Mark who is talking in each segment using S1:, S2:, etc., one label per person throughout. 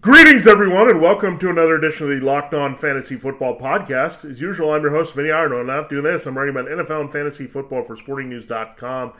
S1: Greetings, everyone, and welcome to another edition of the Locked On Fantasy Football Podcast. As usual, I'm your host, Vinny Iyer. I'm not doing this. I'm writing about NFL and fantasy football for SportingNews.com.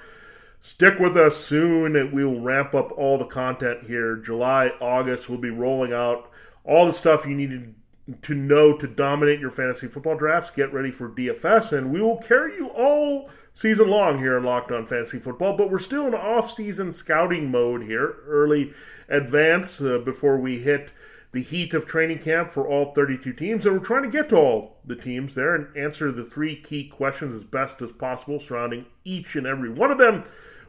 S1: Stick with us soon. We will ramp up all the content here. July, August, we'll be rolling out all the stuff you need to know to dominate your fantasy football drafts. Get ready for DFS, and we will carry you all season long here in Locked On Fantasy Football. But we're still in off-season scouting mode here, early advance uh, before we hit the heat of training camp for all 32 teams. And we're trying to get to all the teams there and answer the three key questions as best as possible surrounding each and every one of them.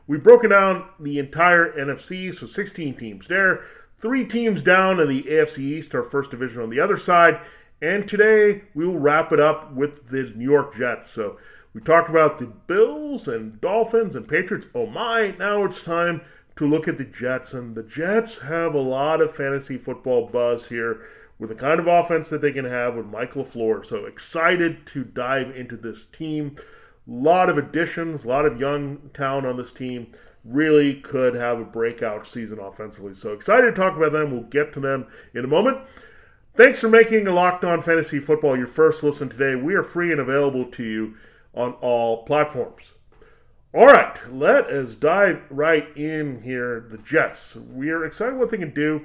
S1: We've broken down the entire NFC, so 16 teams there, three teams down in the AFC East, our first division on the other side. And today we will wrap it up with the New York Jets. So we talked about the Bills and Dolphins and Patriots. Oh my, now it's time to look at the Jets. And the Jets have a lot of fantasy football buzz here with the kind of offense that they can have with Mike LaFleur. So excited to dive into this team. A lot of additions, a lot of young talent on this team. Really could have a breakout season offensively. So excited to talk about them. We'll get to them in a moment. Thanks for making Locked On Fantasy Football your first listen today. We are free and available to you on all platforms. All right, let us dive right in here. The Jets. We are excited what they can do.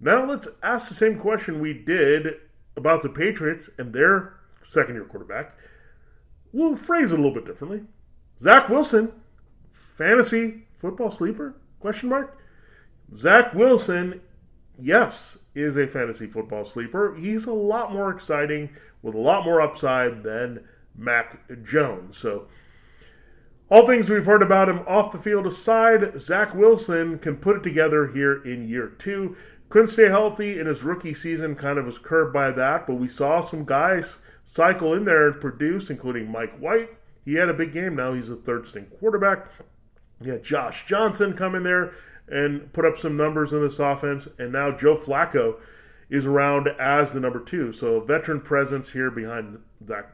S1: Now let's ask the same question we did about the Patriots and their second year quarterback. We'll phrase it a little bit differently. Zach Wilson, fantasy football sleeper? Question mark. Zach Wilson, yes, is a fantasy football sleeper. He's a lot more exciting with a lot more upside than Mac Jones. So all things we've heard about him off the field aside, Zach Wilson can put it together here in year two. Couldn't stay healthy in his rookie season, kind of was curbed by that, but we saw some guys cycle in there and produce, including Mike White. He had a big game now. He's a third string quarterback. Had Josh Johnson come in there and put up some numbers in this offense. And now Joe Flacco is around as the number two. So veteran presence here behind Zach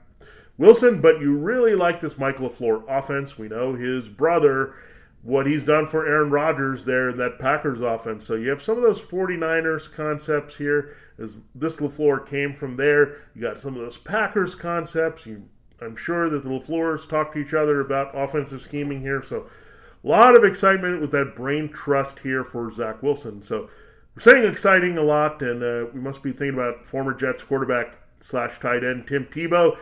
S1: Wilson, but you really like this Michael LaFleur offense. We know his brother, what he's done for Aaron Rodgers there in that Packers offense. So you have some of those 49ers concepts here, as this LaFleur came from there. You got some of those Packers concepts. You, I'm sure that the LaFleurs talk to each other about offensive scheming here. So a lot of excitement with that brain trust here for Zach Wilson. So we're saying exciting a lot, and uh, we must be thinking about former Jets quarterback slash tight end Tim Tebow.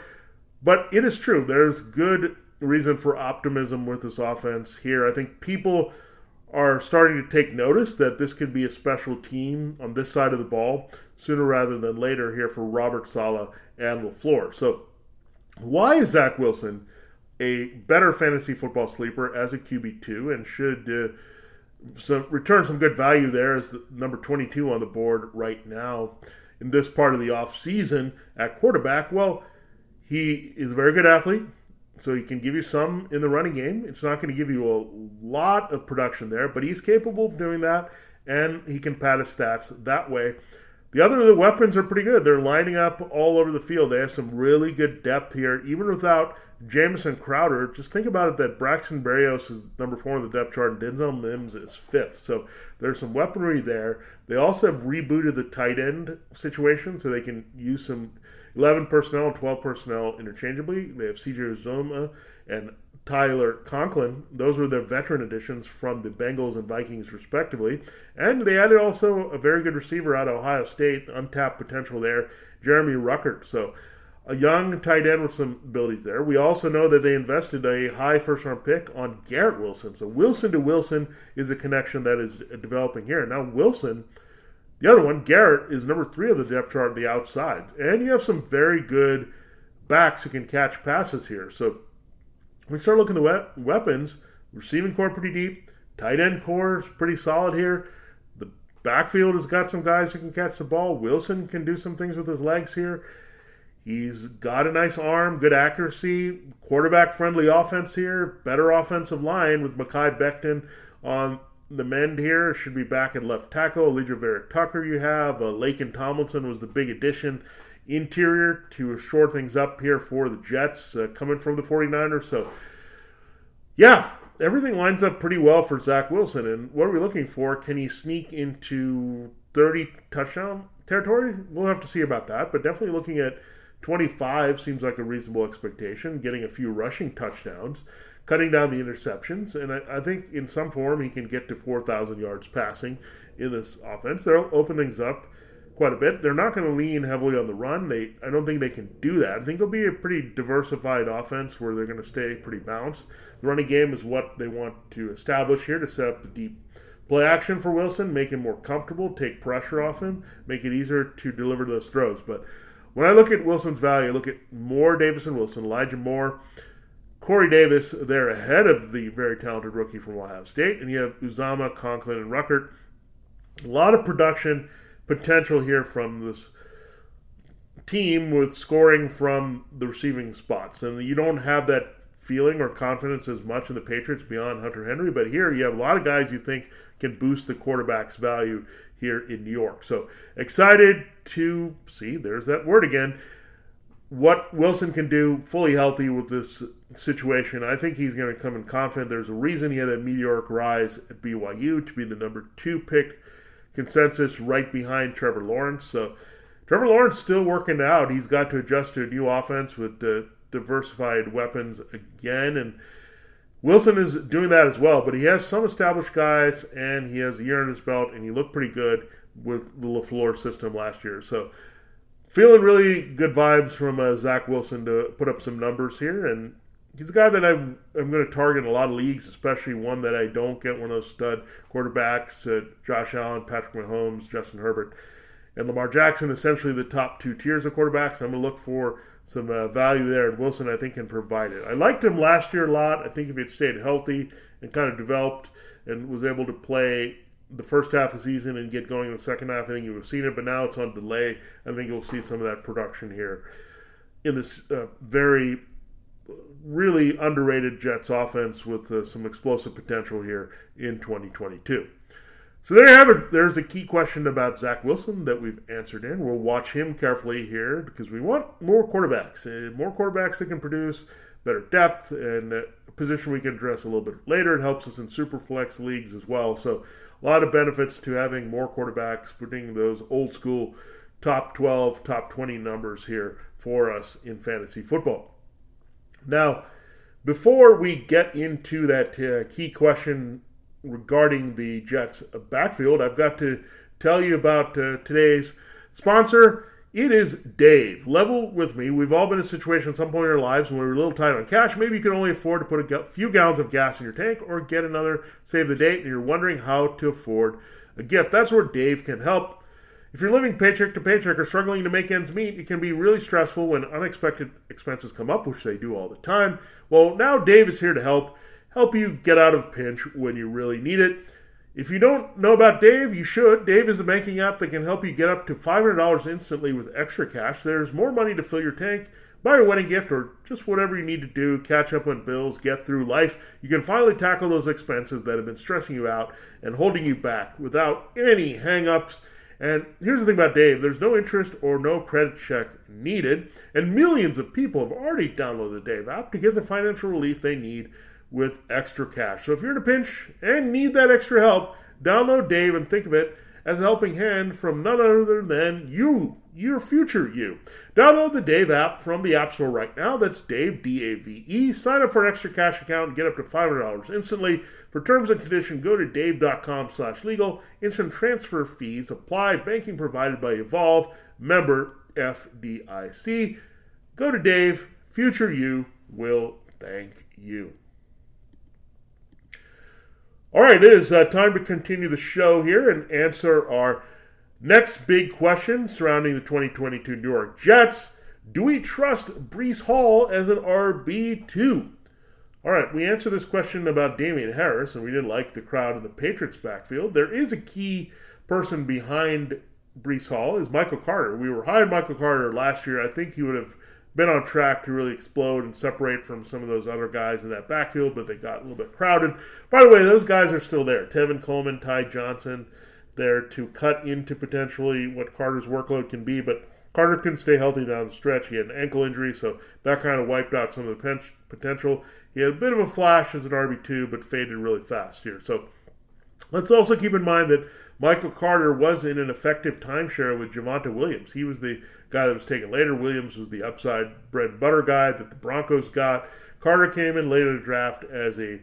S1: But it is true. There's good reason for optimism with this offense here. I think people are starting to take notice that this could be a special team on this side of the ball sooner rather than later here for Robert Saleh and LaFleur. So, why is Zach Wilson a better fantasy football sleeper as a QB2 and should uh, some, return some good value there as the number 22 on the board right now in this part of the offseason at quarterback? Well, he is a very good athlete, so he can give you some in the running game. It's not going to give you a lot of production there, but he's capable of doing that, and he can pad his stats that way. The other the weapons are pretty good. They're lining up all over the field. They have some really good depth here, even without Jamison Crowder. Just think about it that Braxton Berrios is number four on the depth chart, and Denzel Mims is fifth. So there's some weaponry there. They also have rebooted the tight end situation, so they can use some 11 personnel and 12 personnel interchangeably. They have CJ Uzomah and Tyler Conklin. Those were their veteran additions from the Bengals and Vikings, respectively. And they added also a very good receiver out of Ohio State, untapped potential there, Jeremy Ruckert. So a young tight end with some abilities there. We also know that they invested a high first round pick on Garrett Wilson. So Wilson to Wilson is a connection that is developing here. Now, Wilson the other one, Garrett, is number three of the depth chart on the outside. And you have some very good backs who can catch passes here. So we start looking at the we- weapons. Receiving core pretty deep. Tight end core is pretty solid here. The backfield has got some guys who can catch the ball. Wilson can do some things with his legs here. He's got a nice arm, good accuracy, quarterback friendly offense here, better offensive line with Mekhi Becton on the mend here. Should be back at left tackle. Alijah Vera Tucker, you have. Uh, Laken Tomlinson was the big addition interior to shore things up here for the Jets uh, coming from the 49ers. So, yeah, everything lines up pretty well for Zach Wilson. And what are we looking for? Can he sneak into 30 touchdown territory? We'll have to see about that. But definitely looking at 25 seems like a reasonable expectation, getting a few rushing touchdowns, cutting down the interceptions. And I, I think in some form he can get to 4,000 yards passing in this offense. They'll open things up quite a bit. They're not going to lean heavily on the run. They, I don't think they can do that. I think they'll be a pretty diversified offense where they're going to stay pretty balanced. The running game is what they want to establish here to set up the deep play action for Wilson, make him more comfortable, take pressure off him, make it easier to deliver those throws. But when I look at Wilson's value, I look at Moore, Davis, and Wilson, Elijah Moore. Corey Davis, they're ahead of the very talented rookie from Ohio State. And you have Uzomah, Conklin, and Ruckert. A lot of production potential here from this team with scoring from the receiving spots. And you don't have that feeling or confidence as much in the Patriots beyond Hunter Henry. But here you have a lot of guys you think can boost the quarterback's value here in New York. So excited to see, there's that word again, what Wilson can do fully healthy with this situation. I think he's going to come in confident. There's a reason he had that meteoric rise at BYU to be the number two pick consensus right behind Trevor Lawrence. So Trevor Lawrence still working out. He's got to adjust to a new offense with diversified weapons again. And Wilson is doing that as well, but he has some established guys and he has a year on his belt and he looked pretty good with the LaFleur system last year. So feeling really good vibes from uh, Zach Wilson to put up some numbers here. And he's a guy that I'm, I'm going to target in a lot of leagues, especially one that I don't get one of those stud quarterbacks, uh, Josh Allen, Patrick Mahomes, Justin Herbert, and Lamar Jackson, essentially the top two tiers of quarterbacks. I'm going to look for some uh, value there, and Wilson, I think, can provide it. I liked him last year a lot. I think if he had stayed healthy and kind of developed and was able to play the first half of the season and get going in the second half, I think you would have seen it, but now it's on delay. I think you'll see some of that production here in this uh, very really underrated Jets offense with uh, some explosive potential here in 2022. So there you have it. There's a key question about Zach Wilson that we've answered in. We'll watch him carefully here because we want more quarterbacks, uh, more quarterbacks that can produce better depth and a position we can address a little bit later. It helps us in super flex leagues as well. So a lot of benefits to having more quarterbacks, putting those old school top 12, top 20 numbers here for us in fantasy football. Now, before we get into that uh, key question regarding the Jets backfield, I've got to tell you about uh, today's sponsor. It is Dave. Level with me. We've all been in a situation at some point in our lives when we were a little tight on cash. Maybe you can only afford to put a few gallons of gas in your tank or get another save the date, and you're wondering how to afford a gift. That's where Dave can help. If you're living paycheck to paycheck or struggling to make ends meet, it can be really stressful when unexpected expenses come up, which they do all the time. Well, now Dave is here to help help you get out of pinch when you really need it. If you don't know about Dave, you should. Dave is a banking app that can help you get up to $500 instantly with extra cash. There's more money to fill your tank, buy a wedding gift, or just whatever you need to do, catch up on bills, get through life. You can finally tackle those expenses that have been stressing you out and holding you back without any hangups and here's the thing about Dave there's no interest or no credit check needed, and millions of people have already downloaded the Dave app to get the financial relief they need with extra cash. So if you're in a pinch and need that extra help, download Dave and think of it as a helping hand from none other than you, your future you. Download the Dave app from the App Store right now. That's Dave, D A V E. Sign up for an extra cash account and get up to $500 instantly. For terms and conditions, go to dave.com slash legal. Instant transfer fees apply. Banking provided by Evolve. Member FDIC. Go to Dave. Future you will thank you. All right, it is uh, time to continue the show here and answer our next big question surrounding the 2022 New York Jets. Do we trust Breece Hall as an RB2? All right, we answered this question about Damien Harris, and we didn't like the crowd in the Patriots backfield. There is a key person behind Breece Hall is Michael Carter. We were high on Michael Carter last year. I think he would have been on track to really explode and separate from some of those other guys in that backfield, but they got a little bit crowded. By the way, those guys are still there. Tevin Coleman, Ty Johnson, there to cut into potentially what Carter's workload can be, but Carter couldn't stay healthy down the stretch. He had an ankle injury, so that kind of wiped out some of the potential. He had a bit of a flash as an RB2, but faded really fast here. So let's also keep in mind that Michael Carter was in an effective timeshare with Javonte Williams. He was the guy that was taken later. Williams was the upside bread and butter guy that the Broncos got. Carter came in later in the draft as a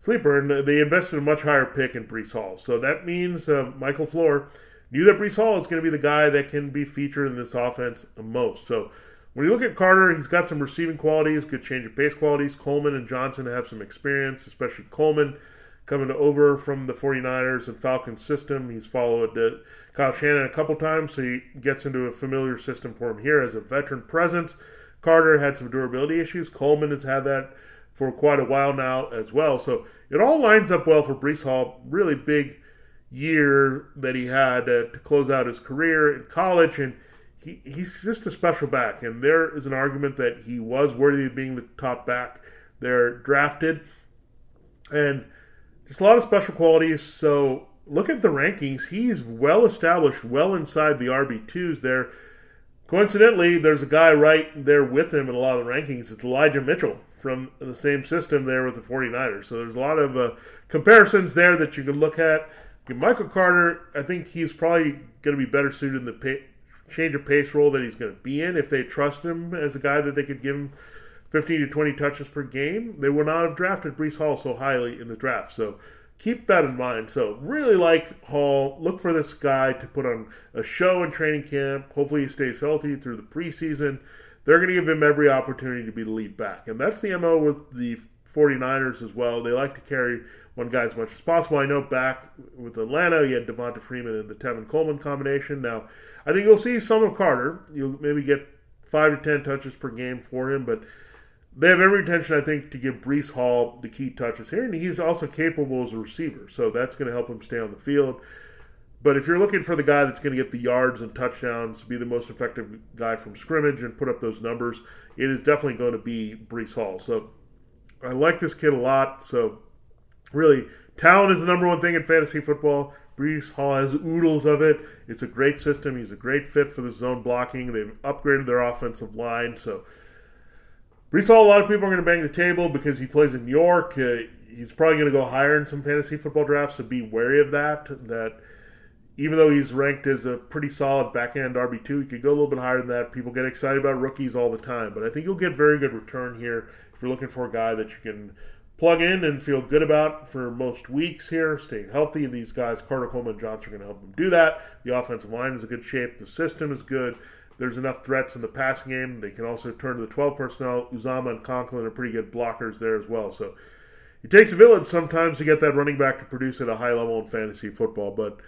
S1: sleeper, and they invested a much higher pick in Breece Hall. So that means uh, Michael LaFleur knew that Breece Hall is going to be the guy that can be featured in this offense most. So when you look at Carter, he's got some receiving qualities, good change of pace qualities. Coleman and Johnson have some experience, especially Coleman coming over from the 49ers and Falcons system. He's followed uh, Kyle Shanahan a couple times, so he gets into a familiar system for him here as a veteran presence. Carter had some durability issues. Coleman has had that for quite a while now as well. So it all lines up well for Breece Hall. Really big year that he had uh, to close out his career in college, and he, he's just a special back. And there is an argument that he was worthy of being the top back there drafted, and just a lot of special qualities. So look at the rankings; he's well established, well inside the RB twos there. Coincidentally, there's a guy right there with him in a lot of the rankings. It's Elijah Mitchell from the same system there with the 49ers. So there's a lot of uh, comparisons there that you can look at. Michael Carter, I think he's probably going to be better suited in the pay, change of pace role that he's going to be in. If they trust him as a guy that they could give him 15 to 20 touches per game, they would not have drafted Breece Hall so highly in the draft. So keep that in mind. So really like Hall. Look for this guy to put on a show in training camp. Hopefully he stays healthy through the preseason. They're going to give him every opportunity to be the lead back. And that's the MO with the 49ers as well. They like to carry one guy as much as possible. I know back with Atlanta, you had Devonta Freeman and the Tevin Coleman combination. Now, I think you'll see some of Carter. You'll maybe get five to ten touches per game for him, but they have every intention, I think, to give Breece Hall the key touches here, and he's also capable as a receiver, so that's going to help him stay on the field. But if you're looking for the guy that's going to get the yards and touchdowns, be the most effective guy from scrimmage and put up those numbers, it is definitely going to be Breece Hall. So I like this kid a lot. So really, talent is the number one thing in fantasy football. Breece Hall has oodles of it. It's a great system. He's a great fit for the zone blocking. They've upgraded their offensive line. So Breece Hall, a lot of people are going to bang the table because he plays in New York. Uh, he's probably going to go higher in some fantasy football drafts, so be wary of that. That even though he's ranked as a pretty solid back end RB2, he could go a little bit higher than that. People get excited about rookies all the time, but I think you'll get very good return here if you're looking for a guy that you can plug in and feel good about for most weeks here, staying healthy. These guys, Carter Coleman and Johnson, are going to help them do that. The offensive line is in good shape, the system is good. There's enough threats in the passing game. They can also turn to the 12 personnel. Uzomah and Conklin are pretty good blockers there as well. So it takes a village sometimes to get that running back to produce at a high level in fantasy football, but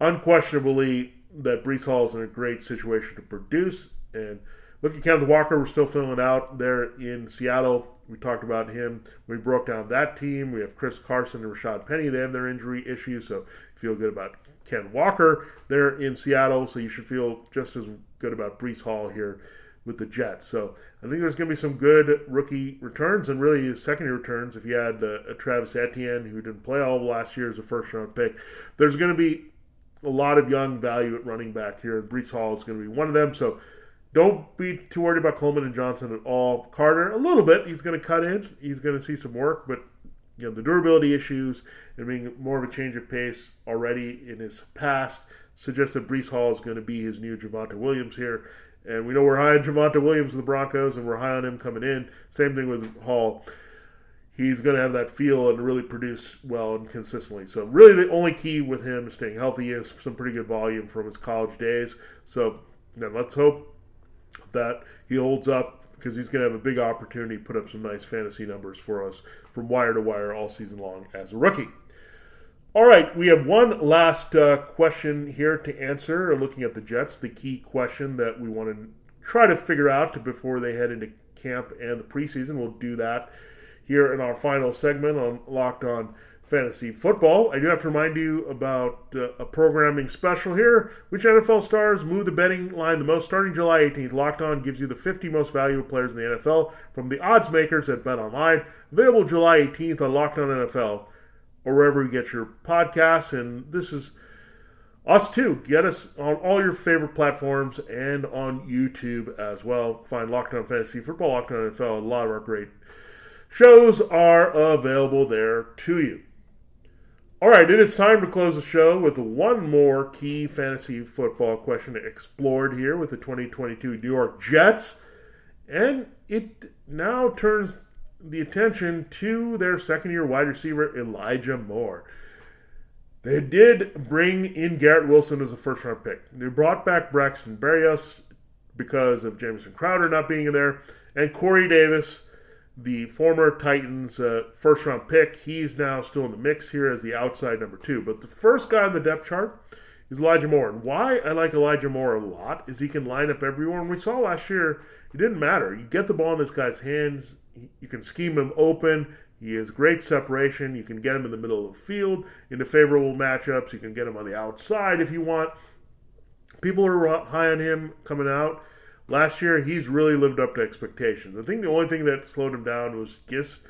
S1: unquestionably that Breece Hall is in a great situation to produce. And look at Kenneth Walker, we're still filling out there in Seattle. We talked about him. We broke down that team. We have Chris Carson and Rashaad Penny. They have their injury issues, so feel good about Ken Walker there in Seattle. So you should feel just as good about Breece Hall here with the Jets. So I think there's going to be some good rookie returns and really secondary returns. If you had uh, Travis Etienne who didn't play all last year as a first round pick, there's going to be a lot of young value at running back here, and Breece Hall is going to be one of them. So don't be too worried about Coleman and Johnson at all. Carter, a little bit, he's going to cut in. He's going to see some work, but you know the durability issues and being more of a change of pace already in his past suggests that Breece Hall is going to be his new Javonte Williams here. And we know we're high on Javonte Williams of the Broncos, and we're high on him coming in. Same thing with Hall he's going to have that feel and really produce well and consistently. So, really, the only key with him staying healthy is some pretty good volume from his college days. So, then let's hope that he holds up because he's going to have a big opportunity to put up some nice fantasy numbers for us from wire to wire all season long as a rookie. All right, we have one last uh, question here to answer. Looking at the Jets, the key question that we want to try to figure out before they head into camp and the preseason. We'll do that here in our final segment on Locked On fantasy football. I do have to remind you about uh, a programming special here. Which NFL stars move the betting line the most? Starting July 18th, Locked On gives you the 50 most valuable players in the NFL from the odds makers at Bet Online. Available July 18th on Locked On NFL or wherever you get your podcasts. And this is us too. Get us on all your favorite platforms and on YouTube as well. Find Locked On Fantasy Football, Locked On NFL, a lot of our great shows are available there to you. All right, it is time to close the show with one more key fantasy football question explored here with the 2022 New York Jets. And it now turns the attention to their second year wide receiver, Elijah Moore. They did bring in Garrett Wilson as a first round pick. They brought back Braxton Berrios because of Jamison Crowder not being in there, and Corey Davis the former Titans uh, first round pick. He's now still in the mix here as the outside number two. But the first guy on the depth chart is Elijah Moore. And why I like Elijah Moore a lot is he can line up everywhere. And we saw last year, it didn't matter. You get the ball in this guy's hands, you can scheme him open. He has great separation. You can get him in the middle of the field into favorable matchups. You can get him on the outside if you want. People are high on him coming out. Last year, he's really lived up to expectations. I think the only thing that slowed him down was just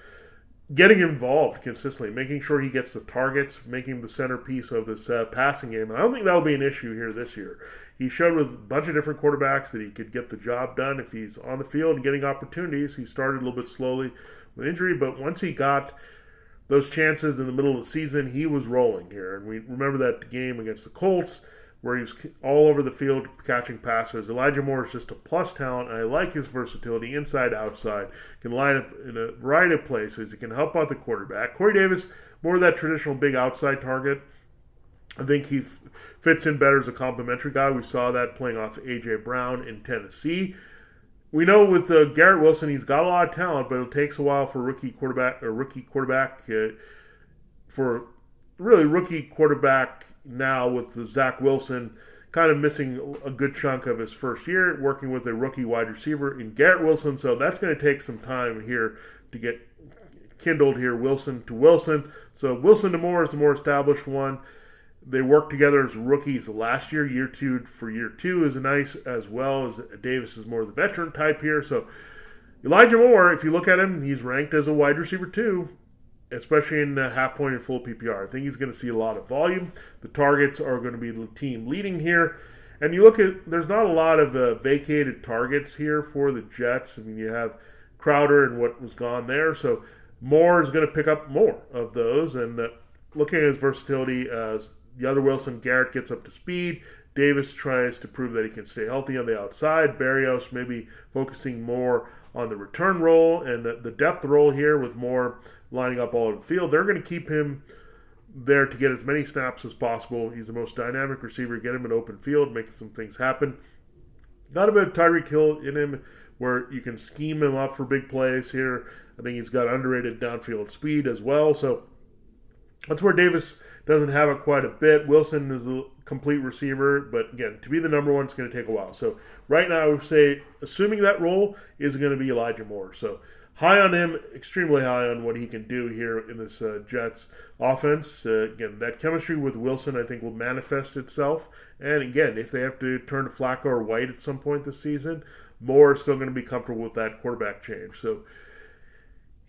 S1: getting involved consistently, making sure he gets the targets, making him the centerpiece of this uh, passing game. And I don't think that'll be an issue here this year. He showed with a bunch of different quarterbacks that he could get the job done if he's on the field and getting opportunities. He started a little bit slowly with injury, but once he got those chances in the middle of the season, he was rolling here. And we remember that game against the Colts where he's all over the field catching passes. Elijah Moore is just a plus talent, and I like his versatility inside, outside. Can line up in a variety of places. He can help out the quarterback. Corey Davis, more of that traditional big outside target. I think he f- fits in better as a complementary guy. We saw that playing off A.J. Brown in Tennessee. We know with uh, Garrett Wilson, he's got a lot of talent, but it takes a while for rookie quarterback or rookie quarterback uh, for really rookie quarterback now with Zach Wilson kind of missing a good chunk of his first year, working with a rookie wide receiver in Garrett Wilson. So that's going to take some time here to get kindled here, Wilson to Wilson. So Wilson to Moore is the more established one. They worked together as rookies last year. Year two for year two is nice as well as Davis is more the veteran type here. So Elijah Moore, if you look at him, he's ranked as a wide receiver too especially in half point and full PPR. I think he's going to see a lot of volume. The targets are going to be the team leading here. And you look at, there's not a lot of uh, vacated targets here for the Jets. I mean, you have Crowder and what was gone there. So Moore is going to pick up more of those. And uh, looking at his versatility, as the other Wilson, Garrett gets up to speed. Davis tries to prove that he can stay healthy on the outside. Berrios maybe focusing more on the return role and the, the depth role here with more lining up all over the field. They're going to keep him there to get as many snaps as possible. He's the most dynamic receiver. Get him in open field, making some things happen. Got a bit of Tyreek Hill in him where you can scheme him up for big plays here. I think he's got underrated downfield speed as well. So that's where Davis doesn't have it quite a bit. Wilson is a complete receiver, but again, to be the number one, it's going to take a while. So right now, I would say, assuming that role is going to be Elijah Moore. So high on him, extremely high on what he can do here in this uh, Jets offense. Uh, again, that chemistry with Wilson, I think, will manifest itself. And again, if they have to turn to Flacco or White at some point this season, Moore is still going to be comfortable with that quarterback change. So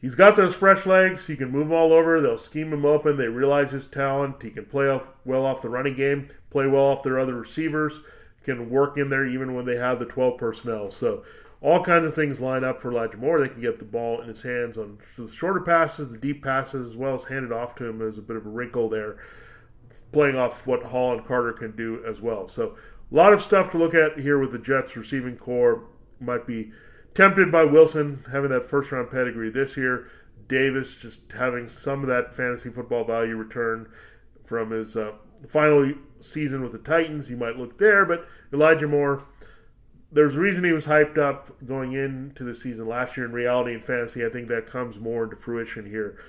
S1: he's got those fresh legs. He can move all over. They'll scheme him open. They realize his talent. He can play off, well off the running game, play well off their other receivers, can work in there even when they have the 12 personnel. So all kinds of things line up for Elijah Moore. They can get the ball in his hands on the shorter passes, the deep passes, as well as hand it off to him as a bit of a wrinkle there, playing off what Hall and Carter can do as well. So a lot of stuff to look at here with the Jets receiving core. Might be tempted by Wilson having that first round pedigree this year. Davis just having some of that fantasy football value return from his uh, final season with the Titans. You might look there, but Elijah Moore there's a reason he was hyped up going into the season last year. In reality and fantasy, I think that comes more into fruition here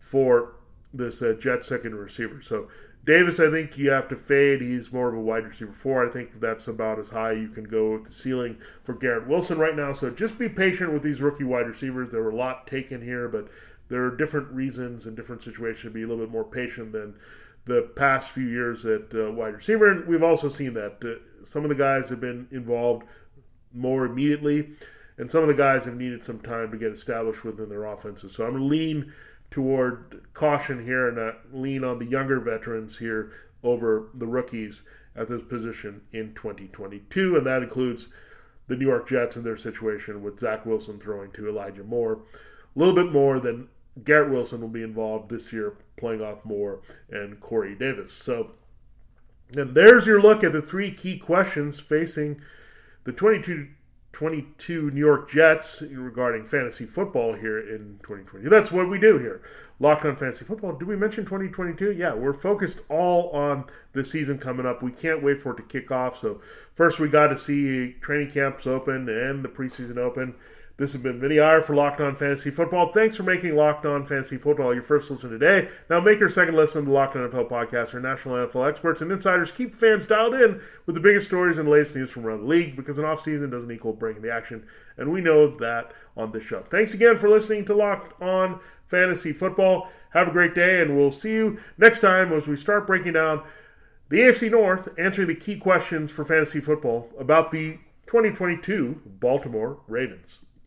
S1: for this uh, Jet second receiver. So Davis, I think you have to fade. He's more of a wide receiver four. I think that's about as high you can go with the ceiling for Garrett Wilson right now. So just be patient with these rookie wide receivers. There were a lot taken here, but there are different reasons and different situations to be a little bit more patient than the past few years at uh, wide receiver. And we've also seen that uh, some of the guys have been involved more immediately, and some of the guys have needed some time to get established within their offenses. So I'm going to lean toward caution here and uh, lean on the younger veterans here over the rookies at this position in 2022, and that includes the New York Jets and their situation with Zach Wilson throwing to Elijah Moore. A little bit more than Garrett Wilson will be involved this year, playing off Moore and Corey Davis. So, and there's your look at the three key questions facing the 22 22 New York Jets regarding fantasy football here in 2020. That's what we do here. Locked on Fantasy Football. Did we mention 2022? Yeah, we're focused all on the season coming up. We can't wait for it to kick off. So, first, we got to see training camps open and the preseason open. This has been Vinny Iyer for Locked On Fantasy Football. Thanks for making Locked On Fantasy Football your first listen today. Now make your second listen to the Locked On NFL podcast. Our national NFL experts and insiders keep fans dialed in with the biggest stories and latest news from around the league because an offseason doesn't equal breaking the action. And we know that on this show. Thanks again for listening to Locked On Fantasy Football. Have a great day, and we'll see you next time as we start breaking down the AFC North, answering the key questions for fantasy football about the 2022 Baltimore Ravens.